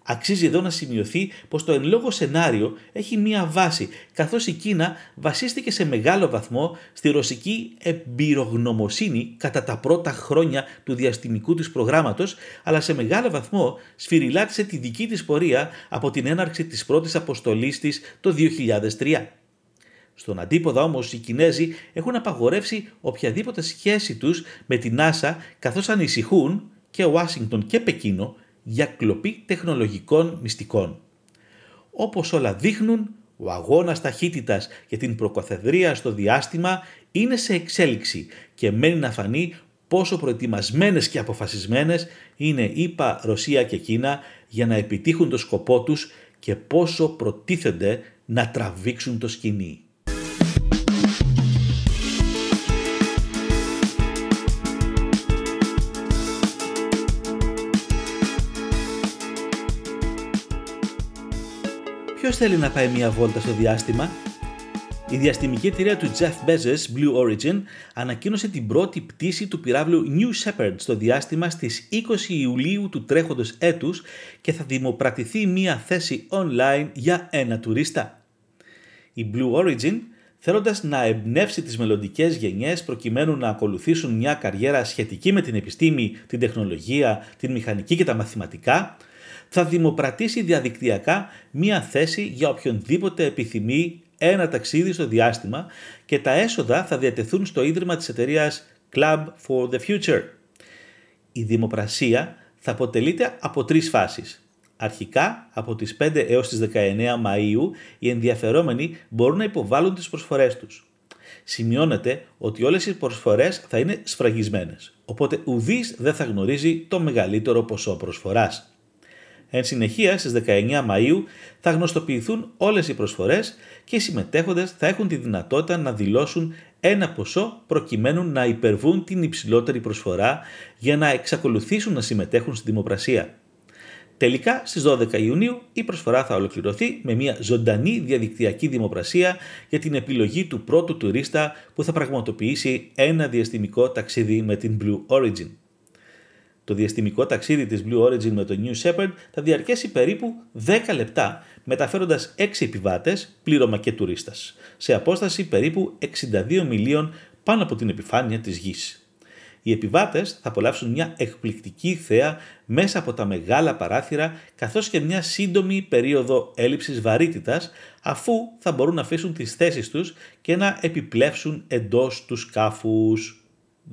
Αξίζει εδώ να σημειωθεί πως το εν λόγω σενάριο έχει μία βάση, καθώς η Κίνα βασίστηκε σε μεγάλο βαθμό στη ρωσική εμπειρογνωμοσύνη κατά τα πρώτα χρόνια του διαστημικού της προγράμματος, αλλά σε μεγάλο βαθμό σφυριλάτησε τη δική της πορεία από την έναρξη της πρώτης αποστολής της το 2003. Στον αντίποδα όμως οι Κινέζοι έχουν απαγορεύσει οποιαδήποτε σχέση τους με την NASA καθώς ανησυχούν και Ουάσιγκτον και Πεκίνο για κλοπή τεχνολογικών μυστικών. Όπως όλα δείχνουν, ο αγώνας ταχύτητας για την προκαθεδρία στο διάστημα είναι σε εξέλιξη και μένει να φανεί πόσο προετοιμασμένες και αποφασισμένες είναι ΗΠΑ, Ρωσία και Κίνα για να επιτύχουν το σκοπό τους και πόσο προτίθενται να τραβήξουν το σκηνή. Ποιος θέλει να πάει μια βόλτα στο διάστημα; Η διαστημική εταιρεία του Jeff Bezos, Blue Origin, ανακοίνωσε την πρώτη πτήση του πυράβλου New Shepard στο διάστημα στις 20 Ιουλίου του τρέχοντος έτους και θα δημοπρατηθεί μια θέση online για ένα τουρίστα. Η Blue Origin, θέλοντας να εμπνεύσει τις μελλοντικές γενιές προκειμένου να ακολουθήσουν μια καριέρα σχετική με την επιστήμη, την τεχνολογία, την μηχανική και τα μαθηματικά, θα δημοπρατήσει διαδικτυακά μία θέση για οποιονδήποτε επιθυμεί ένα ταξίδι στο διάστημα και τα έσοδα θα διατεθούν στο ίδρυμα της εταιρείας Club for the Future. Η δημοπρασία θα αποτελείται από τρεις φάσεις. Αρχικά, από τις 5 έως τις 19 Μαΐου, οι ενδιαφερόμενοι μπορούν να υποβάλουν τις προσφορές τους. Σημειώνεται ότι όλες οι προσφορές θα είναι σφραγισμένες, οπότε ουδής δεν θα γνωρίζει το μεγαλύτερο ποσό προσφοράς. Εν συνεχεία στις 19 Μαΐου θα γνωστοποιηθούν όλες οι προσφορές και οι συμμετέχοντες θα έχουν τη δυνατότητα να δηλώσουν ένα ποσό προκειμένου να υπερβούν την υψηλότερη προσφορά για να εξακολουθήσουν να συμμετέχουν στη δημοπρασία. Τελικά στις 12 Ιουνίου η προσφορά θα ολοκληρωθεί με μια ζωντανή διαδικτυακή δημοπρασία για την επιλογή του πρώτου τουρίστα που θα πραγματοποιήσει ένα διαστημικό ταξίδι με την Blue Origin. Το διαστημικό ταξίδι της Blue Origin με το New Shepard θα διαρκέσει περίπου 10 λεπτά, μεταφέροντας 6 επιβάτες, πλήρωμα και τουρίστας, σε απόσταση περίπου 62 μιλίων πάνω από την επιφάνεια της γης. Οι επιβάτες θα απολαύσουν μια εκπληκτική θέα μέσα από τα μεγάλα παράθυρα καθώς και μια σύντομη περίοδο έλλειψης βαρύτητας αφού θα μπορούν να αφήσουν τις θέσεις τους και να επιπλέψουν εντός τους σκάφους.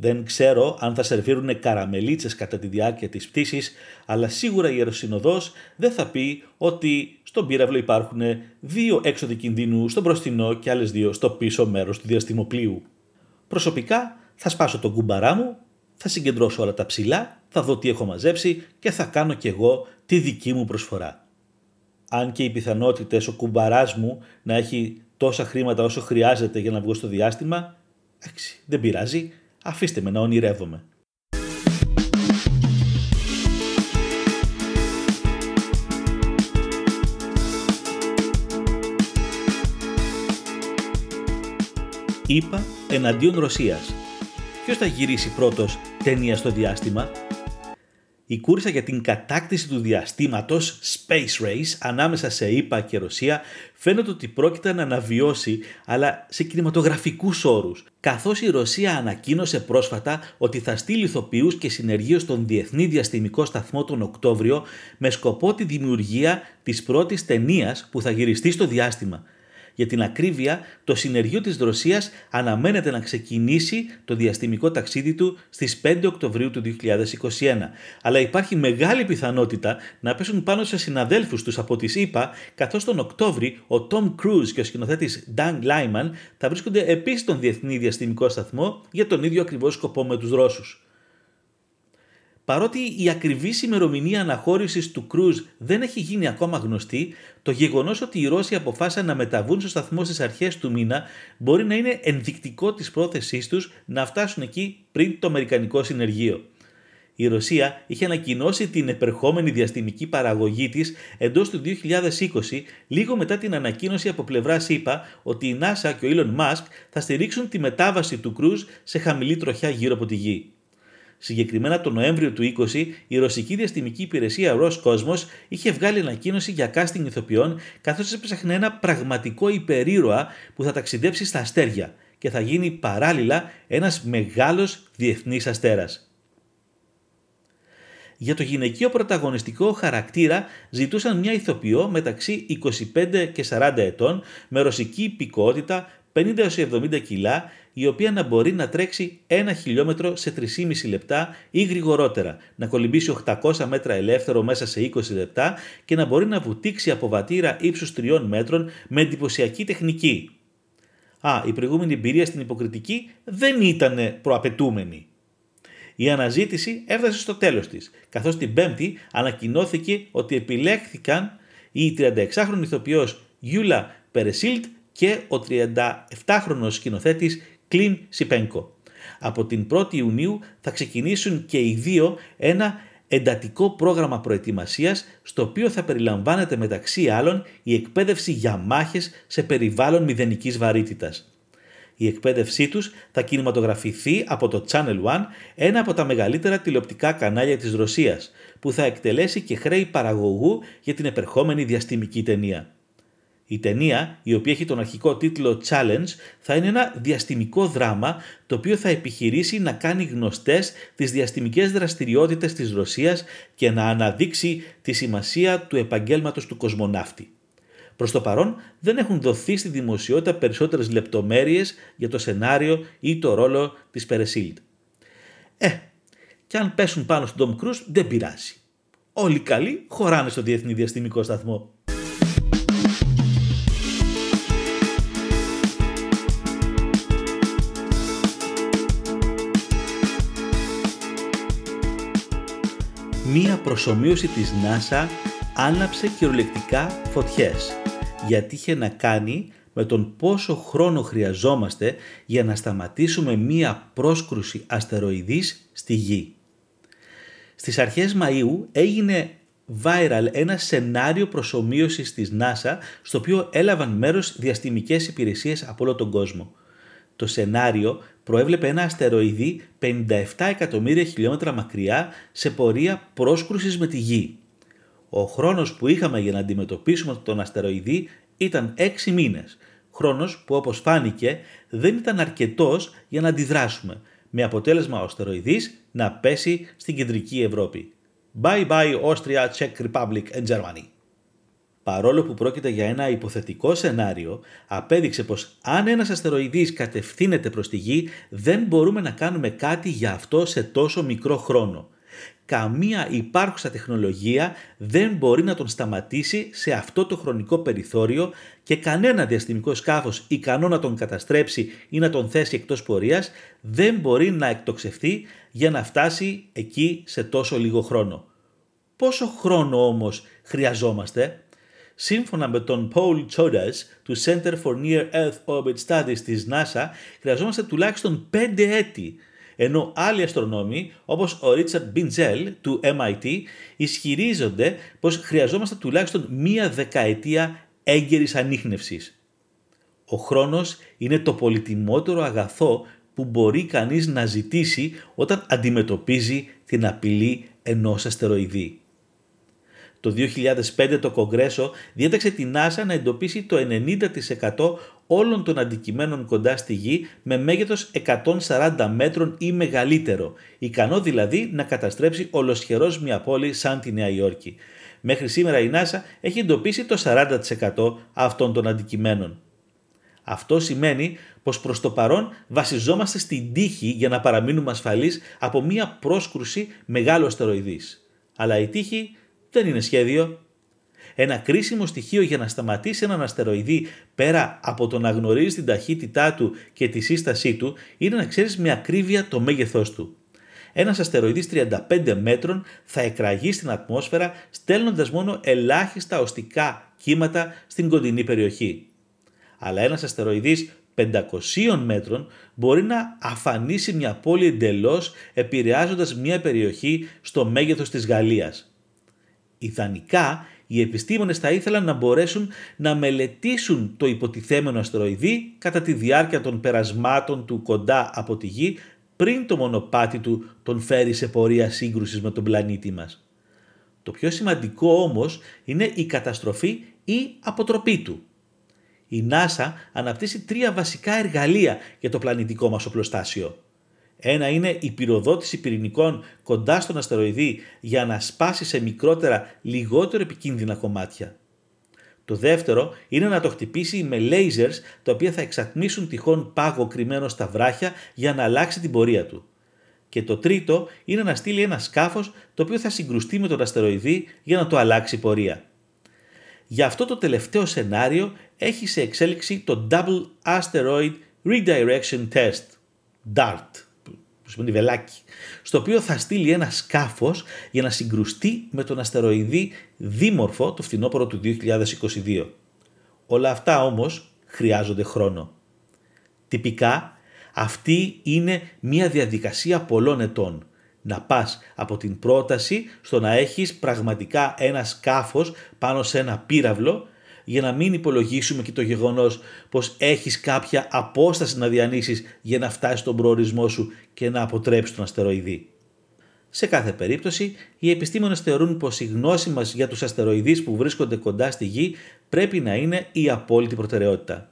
Δεν ξέρω αν θα σερβίρουν καραμελίτσες κατά τη διάρκεια της πτήσης, αλλά σίγουρα η Ιεροσυνοδός δεν θα πει ότι στον πύραυλο υπάρχουν δύο έξοδοι κινδύνου στο μπροστινό και άλλες δύο στο πίσω μέρος του διαστημοπλίου. Προσωπικά θα σπάσω τον κουμπαρά μου, θα συγκεντρώσω όλα τα ψηλά, θα δω τι έχω μαζέψει και θα κάνω κι εγώ τη δική μου προσφορά. Αν και οι πιθανότητες ο κουμπαράς μου να έχει τόσα χρήματα όσο χρειάζεται για να βγω στο διάστημα, εντάξει, δεν πειράζει, Αφήστε με να ονειρεύομαι. Είπα εναντίον Ρωσίας. Ποιος θα γυρίσει πρώτος ταινία στο διάστημα; Η κούρσα για την κατάκτηση του διαστήματος Space Race ανάμεσα σε ΗΠΑ και Ρωσία φαίνεται ότι πρόκειται να αναβιώσει αλλά σε κινηματογραφικούς όρους καθώς η Ρωσία ανακοίνωσε πρόσφατα ότι θα στείλει ηθοποιούς και συνεργείο στον Διεθνή Διαστημικό Σταθμό τον Οκτώβριο με σκοπό τη δημιουργία της πρώτης ταινίας που θα γυριστεί στο διάστημα – για την ακρίβεια, το συνεργείο της Ρωσίας αναμένεται να ξεκινήσει το διαστημικό ταξίδι του στις 5 Οκτωβρίου του 2021. Αλλά υπάρχει μεγάλη πιθανότητα να πέσουν πάνω σε συναδέλφους τους από τις ΗΠΑ, καθώς τον Οκτώβρη ο Tom Cruise και ο σκηνοθέτης Dan Lyman θα βρίσκονται επίσης στον Διεθνή Διαστημικό Σταθμό για τον ίδιο ακριβώς σκοπό με τους Ρώσους. Παρότι η ακριβή ημερομηνία αναχώρησης του Κρούζ δεν έχει γίνει ακόμα γνωστή, το γεγονός ότι οι Ρώσοι αποφάσισαν να μεταβούν στο σταθμό στις αρχές του μήνα μπορεί να είναι ενδεικτικό της πρόθεσής τους να φτάσουν εκεί πριν το Αμερικανικό συνεργείο. Η Ρωσία είχε ανακοινώσει την επερχόμενη διαστημική παραγωγή της εντός του 2020, λίγο μετά την ανακοίνωση από πλευρά ΣΥΠΑ ότι η NASA και ο Elon Musk θα στηρίξουν τη μετάβαση του Κρούζ σε χαμηλή τροχιά γύρω από τη γη. Συγκεκριμένα τον Νοέμβριο του 20, η ρωσική διαστημική υπηρεσία Roscosmos είχε βγάλει ανακοίνωση για casting ηθοποιών καθώς έψαχνε ένα πραγματικό υπερήρωα που θα ταξιδέψει στα αστέρια και θα γίνει παράλληλα ένας μεγάλος διεθνής αστέρας. Για το γυναικείο πρωταγωνιστικό χαρακτήρα ζητούσαν μια ηθοποιό μεταξύ 25 και 40 ετών με ρωσική υπηκότητα 50-70 κιλά η οποία να μπορεί να τρέξει ένα χιλιόμετρο σε 3,5 λεπτά ή γρηγορότερα, να κολυμπήσει 800 μέτρα ελεύθερο μέσα σε 20 λεπτά και να μπορεί να βουτήξει από βατήρα ύψους 3 μέτρων με εντυπωσιακή τεχνική. Α, η προηγούμενη εμπειρία στην υποκριτική δεν ήταν προαπαιτούμενη. Η αναζήτηση έφτασε στο τέλος της, καθώς την Πέμπτη ανακοινώθηκε ότι επιλέχθηκαν η 36χρονη ηθοποιός Γιούλα Περεσίλτ και ο 37χρονος σκηνοθέτης Κλίν Σιπένκο. Από την 1η Ιουνίου θα ξεκινήσουν και οι δύο ένα εντατικό πρόγραμμα προετοιμασίας στο οποίο θα περιλαμβάνεται μεταξύ άλλων η εκπαίδευση για μάχες σε περιβάλλον μηδενικής βαρύτητας. Η εκπαίδευσή τους θα κινηματογραφηθεί από το Channel One, ένα από τα μεγαλύτερα τηλεοπτικά κανάλια της Ρωσίας, που θα εκτελέσει και χρέη παραγωγού για την επερχόμενη διαστημική ταινία. Η ταινία, η οποία έχει τον αρχικό τίτλο Challenge, θα είναι ένα διαστημικό δράμα το οποίο θα επιχειρήσει να κάνει γνωστές τις διαστημικές δραστηριότητες της Ρωσίας και να αναδείξει τη σημασία του επαγγέλματος του κοσμοναύτη. Προς το παρόν δεν έχουν δοθεί στη δημοσιότητα περισσότερες λεπτομέρειες για το σενάριο ή το ρόλο της Περεσίλτ. Ε, και αν πέσουν πάνω στον Τόμ Κρούς δεν πειράζει. Όλοι καλοί χωράνε στο Διεθνή Διαστημικό Σταθμό. Μία προσωμείωση της NASA άναψε κυριολεκτικά φωτιές γιατί είχε να κάνει με τον πόσο χρόνο χρειαζόμαστε για να σταματήσουμε μία πρόσκρουση αστεροειδής στη Γη. Στις αρχές Μαΐου έγινε viral ένα σενάριο προσωμείωσης της NASA στο οποίο έλαβαν μέρος διαστημικές υπηρεσίες από όλο τον κόσμο. Το σενάριο προέβλεπε ένα αστεροειδή 57 εκατομμύρια χιλιόμετρα μακριά σε πορεία πρόσκρουσης με τη Γη. Ο χρόνος που είχαμε για να αντιμετωπίσουμε τον αστεροειδή ήταν 6 μήνες, χρόνος που όπως φάνηκε δεν ήταν αρκετός για να αντιδράσουμε, με αποτέλεσμα ο αστεροειδής να πέσει στην κεντρική Ευρώπη. Bye bye Austria, Czech Republic and Germany παρόλο που πρόκειται για ένα υποθετικό σενάριο, απέδειξε πως αν ένας αστεροειδής κατευθύνεται προς τη Γη, δεν μπορούμε να κάνουμε κάτι για αυτό σε τόσο μικρό χρόνο. Καμία υπάρχουσα τεχνολογία δεν μπορεί να τον σταματήσει σε αυτό το χρονικό περιθώριο και κανένα διαστημικό σκάφος ικανό να τον καταστρέψει ή να τον θέσει εκτός πορείας δεν μπορεί να εκτοξευτεί για να φτάσει εκεί σε τόσο λίγο χρόνο. Πόσο χρόνο όμως χρειαζόμαστε; Σύμφωνα με τον Paul Chodas του Center for Near Earth Orbit Studies της NASA, χρειαζόμαστε τουλάχιστον 5 έτη, ενώ άλλοι αστρονόμοι όπως ο Richard Binzel του MIT ισχυρίζονται πως χρειαζόμαστε τουλάχιστον μία δεκαετία έγκαιρης ανείχνευσης. Ο χρόνος είναι το πολυτιμότερο αγαθό που μπορεί κανείς να ζητήσει όταν αντιμετωπίζει την απειλή ενός αστεροειδή. Το 2005 το Κογκρέσο διέταξε την NASA να εντοπίσει το 90% όλων των αντικειμένων κοντά στη Γη με μέγεθος 140 μέτρων ή μεγαλύτερο, ικανό δηλαδή να καταστρέψει ολοσχερός μια πόλη σαν τη Νέα Υόρκη. Μέχρι σήμερα η NASA έχει εντοπίσει το 40% αυτών των αντικειμένων. Αυτό σημαίνει πως προς το παρόν βασιζόμαστε στην τύχη για να παραμείνουμε ασφαλείς από μια πρόσκρουση μεγάλου αστεροειδής. Αλλά η τύχη δεν είναι σχέδιο. Ένα κρίσιμο στοιχείο για να σταματήσει έναν αστεροειδή πέρα από το να γνωρίζει την ταχύτητά του και τη σύστασή του είναι να ξέρεις με ακρίβεια το μέγεθός του. Ένας αστεροειδής 35 μέτρων θα εκραγεί στην ατμόσφαιρα στέλνοντας μόνο ελάχιστα οστικά κύματα στην κοντινή περιοχή. Αλλά ένας αστεροειδής 500 μέτρων μπορεί να αφανίσει μια πόλη εντελώς επηρεάζοντας μια περιοχή στο μέγεθος της Γαλλίας. Ιδανικά, οι επιστήμονες θα ήθελαν να μπορέσουν να μελετήσουν το υποτιθέμενο αστεροειδή κατά τη διάρκεια των περασμάτων του κοντά από τη Γη πριν το μονοπάτι του τον φέρει σε πορεία σύγκρουσης με τον πλανήτη μας. Το πιο σημαντικό όμως είναι η καταστροφή ή αποτροπή του. Η NASA αναπτύσσει τρία βασικά εργαλεία για το πλανητικό μας οπλοστάσιο. Ένα είναι η πυροδότηση πυρηνικών κοντά στον αστεροειδή για να σπάσει σε μικρότερα, λιγότερο επικίνδυνα κομμάτια. Το δεύτερο είναι να το χτυπήσει με lasers τα οποία θα εξατμίσουν τυχόν πάγο κρυμμένο στα βράχια για να αλλάξει την πορεία του. Και το τρίτο είναι να στείλει ένα σκάφος το οποίο θα συγκρουστεί με τον αστεροειδή για να το αλλάξει πορεία. Για αυτό το τελευταίο σενάριο έχει σε εξέλιξη το Double Asteroid Redirection Test, DART που σημαίνει βελάκι, στο οποίο θα στείλει ένα σκάφος για να συγκρουστεί με τον αστεροειδή δίμορφο το φθινόπωρο του 2022. Όλα αυτά όμως χρειάζονται χρόνο. Τυπικά αυτή είναι μια διαδικασία πολλών ετών. Να πας από την πρόταση στο να έχεις πραγματικά ένα σκάφος πάνω σε ένα πύραυλο για να μην υπολογίσουμε και το γεγονός πως έχεις κάποια απόσταση να διανύσεις για να φτάσεις στον προορισμό σου και να αποτρέψεις τον αστεροειδή. Σε κάθε περίπτωση, οι επιστήμονες θεωρούν πως η γνώση μας για τους αστεροειδείς που βρίσκονται κοντά στη Γη πρέπει να είναι η απόλυτη προτεραιότητα.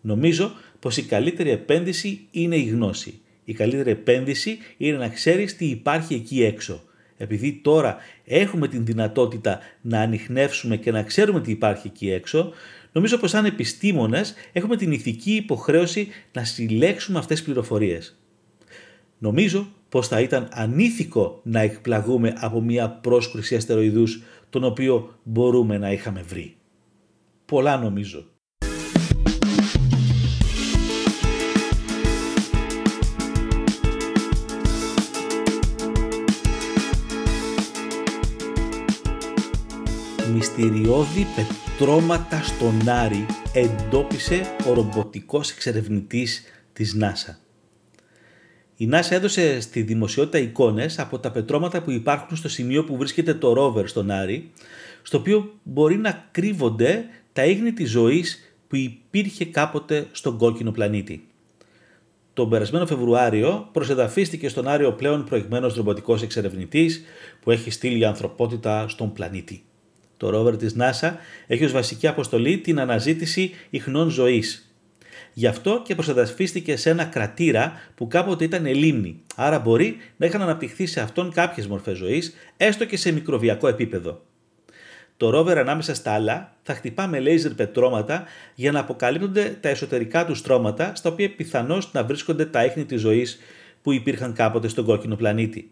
Νομίζω πως η καλύτερη επένδυση είναι η γνώση. Η καλύτερη επένδυση είναι να ξέρεις τι υπάρχει εκεί έξω. Επειδή τώρα έχουμε την δυνατότητα να ανοιχνεύσουμε και να ξέρουμε τι υπάρχει εκεί έξω, νομίζω πως σαν επιστήμονες έχουμε την ηθική υποχρέωση να συλλέξουμε αυτές τις πληροφορίες. Νομίζω πως θα ήταν ανήθικο να εκπλαγούμε από μια πρόσκριση αστεροειδούς τον οποίο μπορούμε να είχαμε βρει. Πολλά νομίζω. Μυστηριώδη πετρώματα στον Άρη εντόπισε ο ρομποτικός εξερευνητής της NASA. Η NASA έδωσε στη δημοσιότητα εικόνες από τα πετρώματα που υπάρχουν στο σημείο που βρίσκεται το ρόβερ στον Άρη, στο οποίο μπορεί να κρύβονται τα ίχνη της ζωής που υπήρχε κάποτε στον κόκκινο πλανήτη. Τον περασμένο Φεβρουάριο προσεδαφίστηκε στον Άριο πλέον προηγμένος ρομποτικός εξερευνητής που έχει στείλει η ανθρωπότητα στον πλανήτη. Το ρόβερ της NASA έχει ως βασική αποστολή την αναζήτηση ιχνών ζωής Γι' αυτό και προσεδασφίστηκε σε ένα κρατήρα που κάποτε ήταν λίμνη, άρα μπορεί να είχαν αναπτυχθεί σε αυτόν κάποιες μορφές ζωής, έστω και σε μικροβιακό επίπεδο. Το ρόβερ ανάμεσα στα άλλα θα χτυπά με λέιζερ πετρώματα για να αποκαλύπτονται τα εσωτερικά τους στρώματα, στα οποία πιθανώς να βρίσκονται τα ίχνη της ζωής που υπήρχαν κάποτε στον κόκκινο πλανήτη.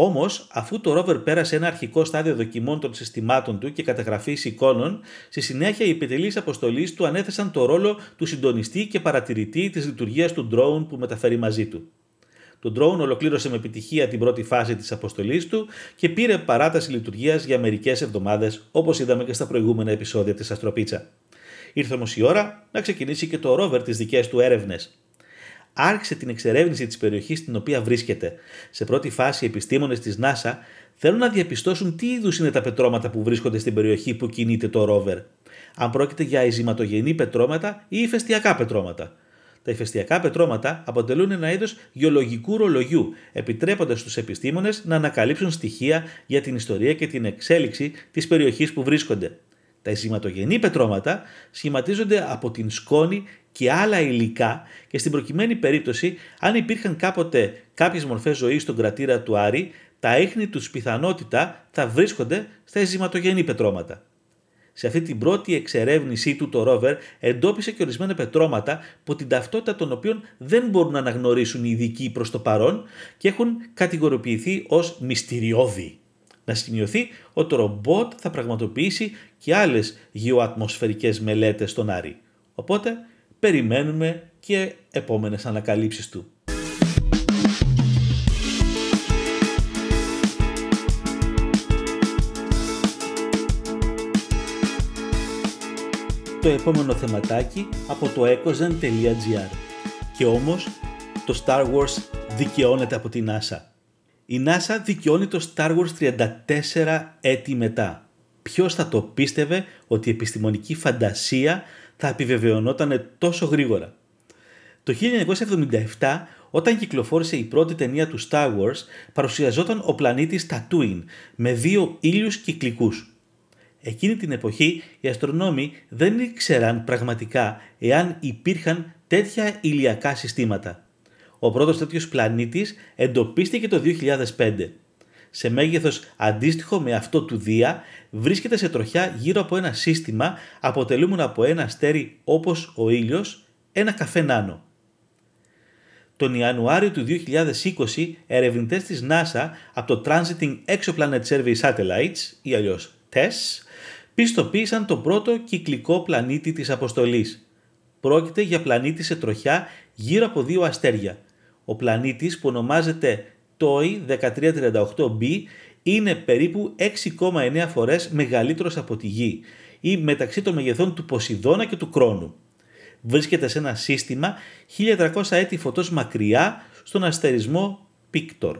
Όμως, αφού το ρόβερ πέρασε ένα αρχικό στάδιο δοκιμών των συστημάτων του και καταγραφής εικόνων, στη συνέχεια οι επιτελείς αποστολής του ανέθεσαν το ρόλο του συντονιστή και παρατηρητή της λειτουργίας του drone που μεταφέρει μαζί του. Το drone ολοκλήρωσε με επιτυχία την πρώτη φάση της αποστολής του και πήρε παράταση λειτουργίας για μερικές εβδομάδες, όπως είδαμε και στα προηγούμενα επεισόδια της Αστροπίτσα. Ήρθε όμως η ώρα να ξεκινήσει και το ρόβερ τις δικές του έρευνες άρχισε την εξερεύνηση της περιοχής στην οποία βρίσκεται. Σε πρώτη φάση, οι επιστήμονες της NASA θέλουν να διαπιστώσουν τι είδους είναι τα πετρώματα που βρίσκονται στην περιοχή που κινείται το ρόβερ. Αν πρόκειται για ειζηματογενή πετρώματα ή ηφαιστειακά πετρώματα. Τα ηφαιστειακά πετρώματα αποτελούν ένα είδος γεωλογικού ρολογιού, επιτρέποντας στους επιστήμονες να ανακαλύψουν στοιχεία για την ιστορία και την εξέλιξη της περιοχής που βρίσκονται. Τα ειζηματογενή πετρώματα σχηματίζονται από την σκόνη και άλλα υλικά και στην προκειμένη περίπτωση αν υπήρχαν κάποτε κάποιες μορφές ζωής στον κρατήρα του Άρη, τα ίχνη τους πιθανότητα θα βρίσκονται στα ειζηματογενή πετρώματα. Σε αυτή την πρώτη εξερεύνησή του το ρόβερ εντόπισε και ορισμένα πετρώματα που την ταυτότητα των οποίων δεν μπορούν να αναγνωρίσουν οι ειδικοί προς το παρόν και έχουν κατηγοριοποιηθεί ως μυστηριώδη. Να σημειωθεί ότι το ρομπότ θα πραγματοποιήσει και άλλες γεωατμοσφαιρικές μελέτες στον Άρη. Οπότε περιμένουμε και επόμενες ανακαλύψεις του. Το επόμενο θεματάκι από το ecozen.gr και όμως το Star Wars δικαιώνεται από την NASA. Η NASA δικαιώνει το Star Wars 34 έτη μετά. Ποιος θα το πίστευε ότι η επιστημονική φαντασία θα επιβεβαιωνόταν τόσο γρήγορα. Το 1977, όταν κυκλοφόρησε η πρώτη ταινία του Star Wars, παρουσιαζόταν ο πλανήτης Tatooine με δύο ήλιους κυκλικούς. Εκείνη την εποχή οι αστρονόμοι δεν ήξεραν πραγματικά εάν υπήρχαν τέτοια ηλιακά συστήματα. Ο πρώτος τέτοιος πλανήτης εντοπίστηκε το 2005 σε μέγεθος αντίστοιχο με αυτό του Δία, βρίσκεται σε τροχιά γύρω από ένα σύστημα αποτελούμενο από ένα αστέρι όπως ο ήλιος, ένα καφέ νάνο. Τον Ιανουάριο του 2020, ερευνητές της NASA από το Transiting Exoplanet Survey Satellites, ή αλλιώς TESS, πιστοποίησαν το πρώτο κυκλικό πλανήτη της αποστολής. Πρόκειται για πλανήτη σε τροχιά γύρω από δύο αστέρια. Ο πλανήτης που ονομάζεται TOI 1338b είναι περίπου 6,9 φορές μεγαλύτερος από τη Γη ή μεταξύ των μεγεθών του Ποσειδώνα και του Κρόνου. Βρίσκεται σε ένα σύστημα 1300 έτη φωτός μακριά στον αστερισμό Πίκτορ.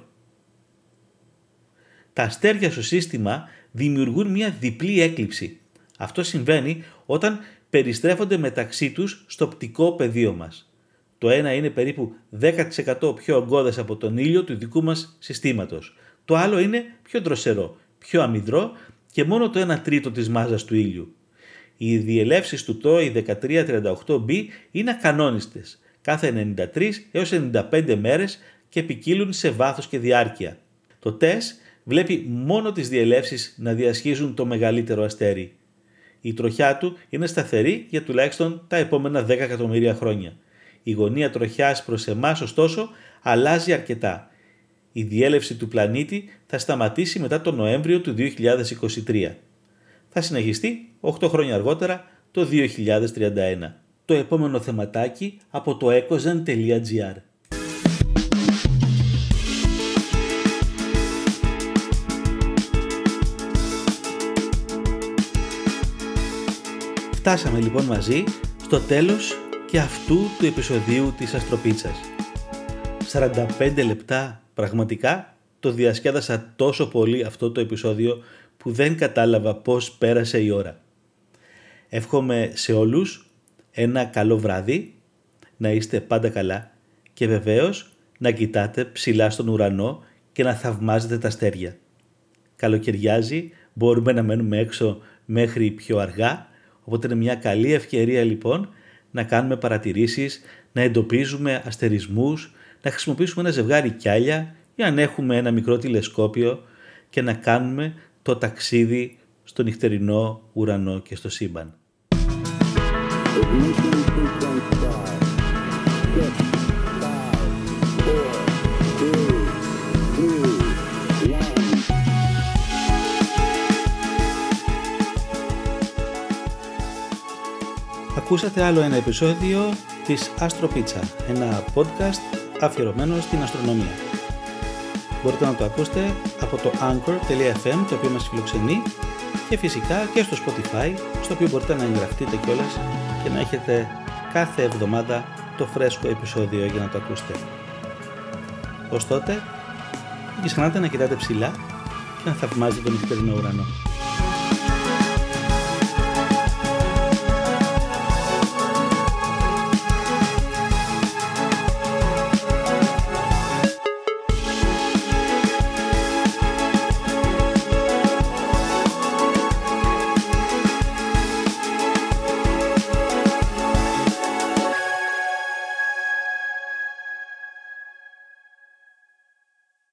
Τα αστέρια στο σύστημα δημιουργούν μια διπλή έκλειψη. Αυτό συμβαίνει όταν περιστρέφονται μεταξύ τους στο οπτικό πεδίο μας. Το ένα είναι περίπου 10% πιο ογκώδες από τον ήλιο του δικού μας συστήματος. Το άλλο είναι πιο δροσερό, πιο αμυδρό και μόνο το 1 τρίτο της μάζας του ήλιου. Οι διελεύσεις του TOI 1338b είναι ακανόνιστες, κάθε 93 έως 95 μέρες και ποικίλουν σε βάθος και διάρκεια. Το TESS βλέπει μόνο τις διελεύσεις να διασχίζουν το μεγαλύτερο αστέρι. Η τροχιά του είναι σταθερή για τουλάχιστον τα επόμενα 10 εκατομμύρια χρόνια. Η γωνία τροχιάς προς εμάς ωστόσο αλλάζει αρκετά. Η διέλευση του πλανήτη θα σταματήσει μετά τον Νοέμβριο του 2023. Θα συνεχιστεί 8 χρόνια αργότερα το 2031. Το επόμενο θεματάκι από το ecozen.gr Φτάσαμε λοιπόν μαζί στο τέλος και αυτού του επεισοδίου της Αστροπίτσας. 45 λεπτά πραγματικά το διασκέδασα τόσο πολύ αυτό το επεισόδιο που δεν κατάλαβα πώς πέρασε η ώρα. Εύχομαι σε όλους ένα καλό βράδυ, να είστε πάντα καλά και βεβαίως να κοιτάτε ψηλά στον ουρανό και να θαυμάζετε τα αστέρια. Καλοκαιριάζει, μπορούμε να μένουμε έξω μέχρι πιο αργά, οπότε είναι μια καλή ευκαιρία λοιπόν να κάνουμε παρατηρήσεις, να εντοπίζουμε αστερισμούς, να χρησιμοποιήσουμε ένα ζευγάρι κιάλια ή αν έχουμε ένα μικρό τηλεσκόπιο και να κάνουμε το ταξίδι στο νυχτερινό ουρανό και στο σύμπαν. Ακούσατε άλλο ένα επεισόδιο της Astro Pizza, ένα podcast αφιερωμένο στην αστρονομία. Μπορείτε να το ακούσετε από το anchor.fm το οποίο μας φιλοξενεί και φυσικά και στο Spotify στο οποίο μπορείτε να εγγραφτείτε κιόλας και να έχετε κάθε εβδομάδα το φρέσκο επεισόδιο για να το ακούσετε. Ως τότε, μην ξεχνάτε να κοιτάτε ψηλά και να θαυμάζετε τον νυχτερινό ουρανό.